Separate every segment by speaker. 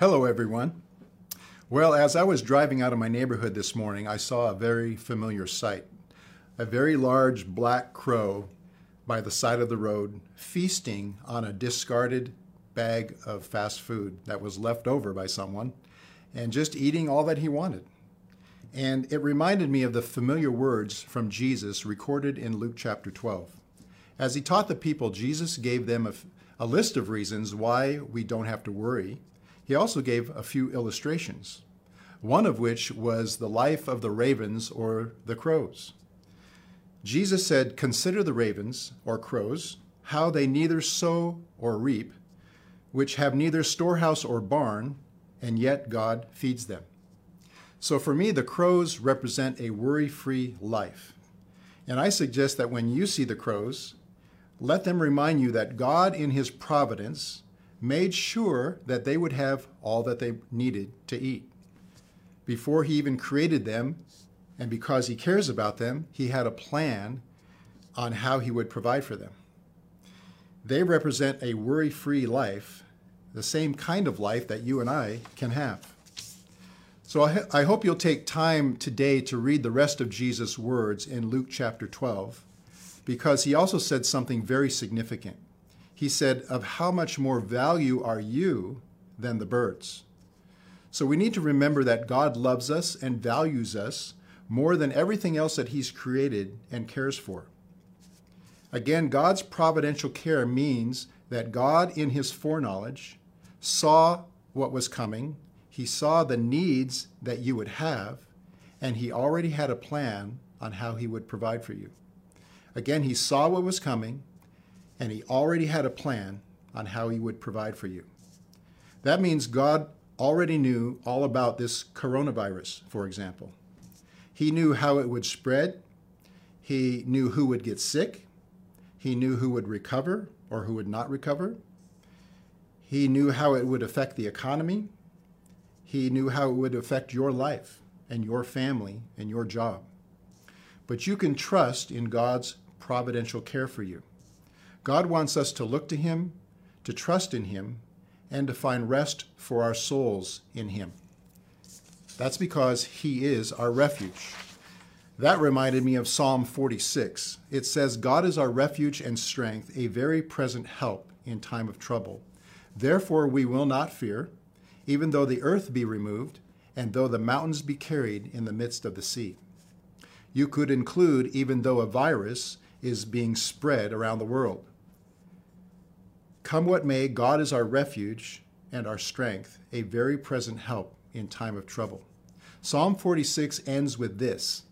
Speaker 1: Hello, everyone. Well, as I was driving out of my neighborhood this morning, I saw a very familiar sight. A very large black crow by the side of the road feasting on a discarded bag of fast food that was left over by someone and just eating all that he wanted. And it reminded me of the familiar words from Jesus recorded in Luke chapter 12. As he taught the people, Jesus gave them a, a list of reasons why we don't have to worry. He also gave a few illustrations, one of which was the life of the ravens or the crows. Jesus said, Consider the ravens or crows, how they neither sow or reap, which have neither storehouse or barn, and yet God feeds them. So for me, the crows represent a worry free life. And I suggest that when you see the crows, let them remind you that God, in His providence, made sure that they would have all that they needed to eat. Before He even created them, and because He cares about them, He had a plan on how He would provide for them. They represent a worry free life, the same kind of life that you and I can have. So I, hope you'll take time today to read the rest of Jesus' words in Luke chapter 12, because he also said something very significant. He said, Of how much more value are you than the birds? So we need to remember that God loves us and values us more than everything else that he's created and cares for. Again, God's providential care means that God, in his foreknowledge, saw what was coming he saw the needs that you would have, and he already had a plan on how he would provide for you. Again, he saw what was coming, and he already had a plan on how he would provide for you. That means God already knew all about this coronavirus, for example. He knew how it would spread, he knew who would get sick, he knew who would recover or who would not recover. He knew how it would affect the economy, he knew how it would affect your life and your family and your job. But you can trust in God's providential care for you. God wants us to look to Him, to trust in Him, and to find rest for our souls in Him. That's because He is our refuge. That reminded me of Psalm 46. It says, God is our refuge and strength, a very present help in time of trouble. Therefore, we will not fear even though the earth be removed, and though the mountains be carried in the midst of the sea. You could include even though a virus is being spread around the world. Come what may, God is our refuge and our strength, a very present help in time of trouble. Psalm 46 ends with this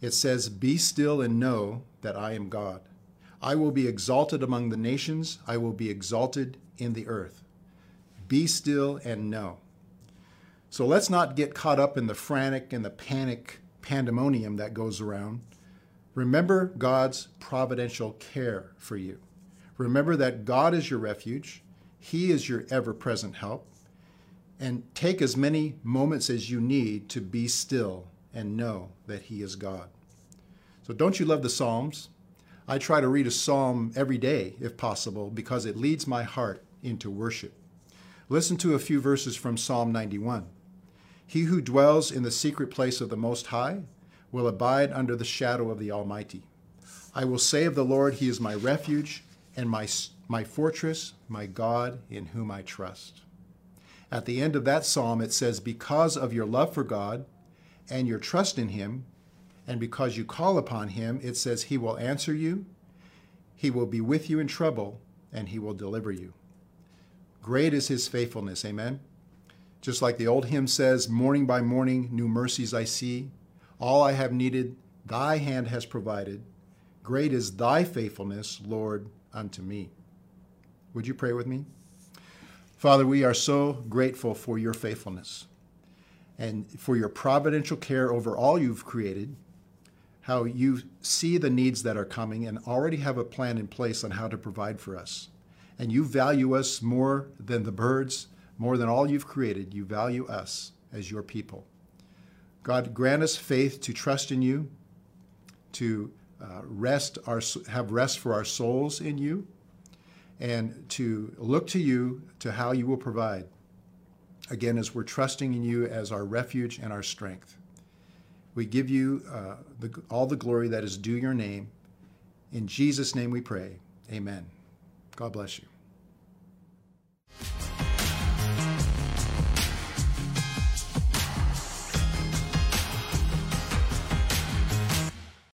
Speaker 1: it says, Be still and know that I am God. I will be exalted among the nations, I will be exalted in the earth. Be still and know. So let's not get caught up in the frantic and the panic pandemonium that goes around. Remember God's providential care for you. Remember that God is your refuge, He is your ever present help. And take as many moments as you need to be still and know that He is God. So, don't you love the Psalms? I try to read a psalm every day, if possible, because it leads my heart into worship. Listen to a few verses from Psalm 91. He who dwells in the secret place of the Most High will abide under the shadow of the Almighty. I will say of the Lord, He is my refuge and my, my fortress, my God in whom I trust. At the end of that psalm, it says, Because of your love for God and your trust in Him, and because you call upon Him, it says, He will answer you, He will be with you in trouble, and He will deliver you. Great is His faithfulness. Amen. Just like the old hymn says, Morning by morning, new mercies I see. All I have needed, thy hand has provided. Great is thy faithfulness, Lord, unto me. Would you pray with me? Father, we are so grateful for your faithfulness and for your providential care over all you've created, how you see the needs that are coming and already have a plan in place on how to provide for us. And you value us more than the birds more than all you've created, you value us as your people. God, grant us faith to trust in you, to uh, rest our, have rest for our souls in you, and to look to you to how you will provide. again, as we're trusting in you as our refuge and our strength. We give you uh, the, all the glory that is due your name. In Jesus' name we pray. Amen. God bless you.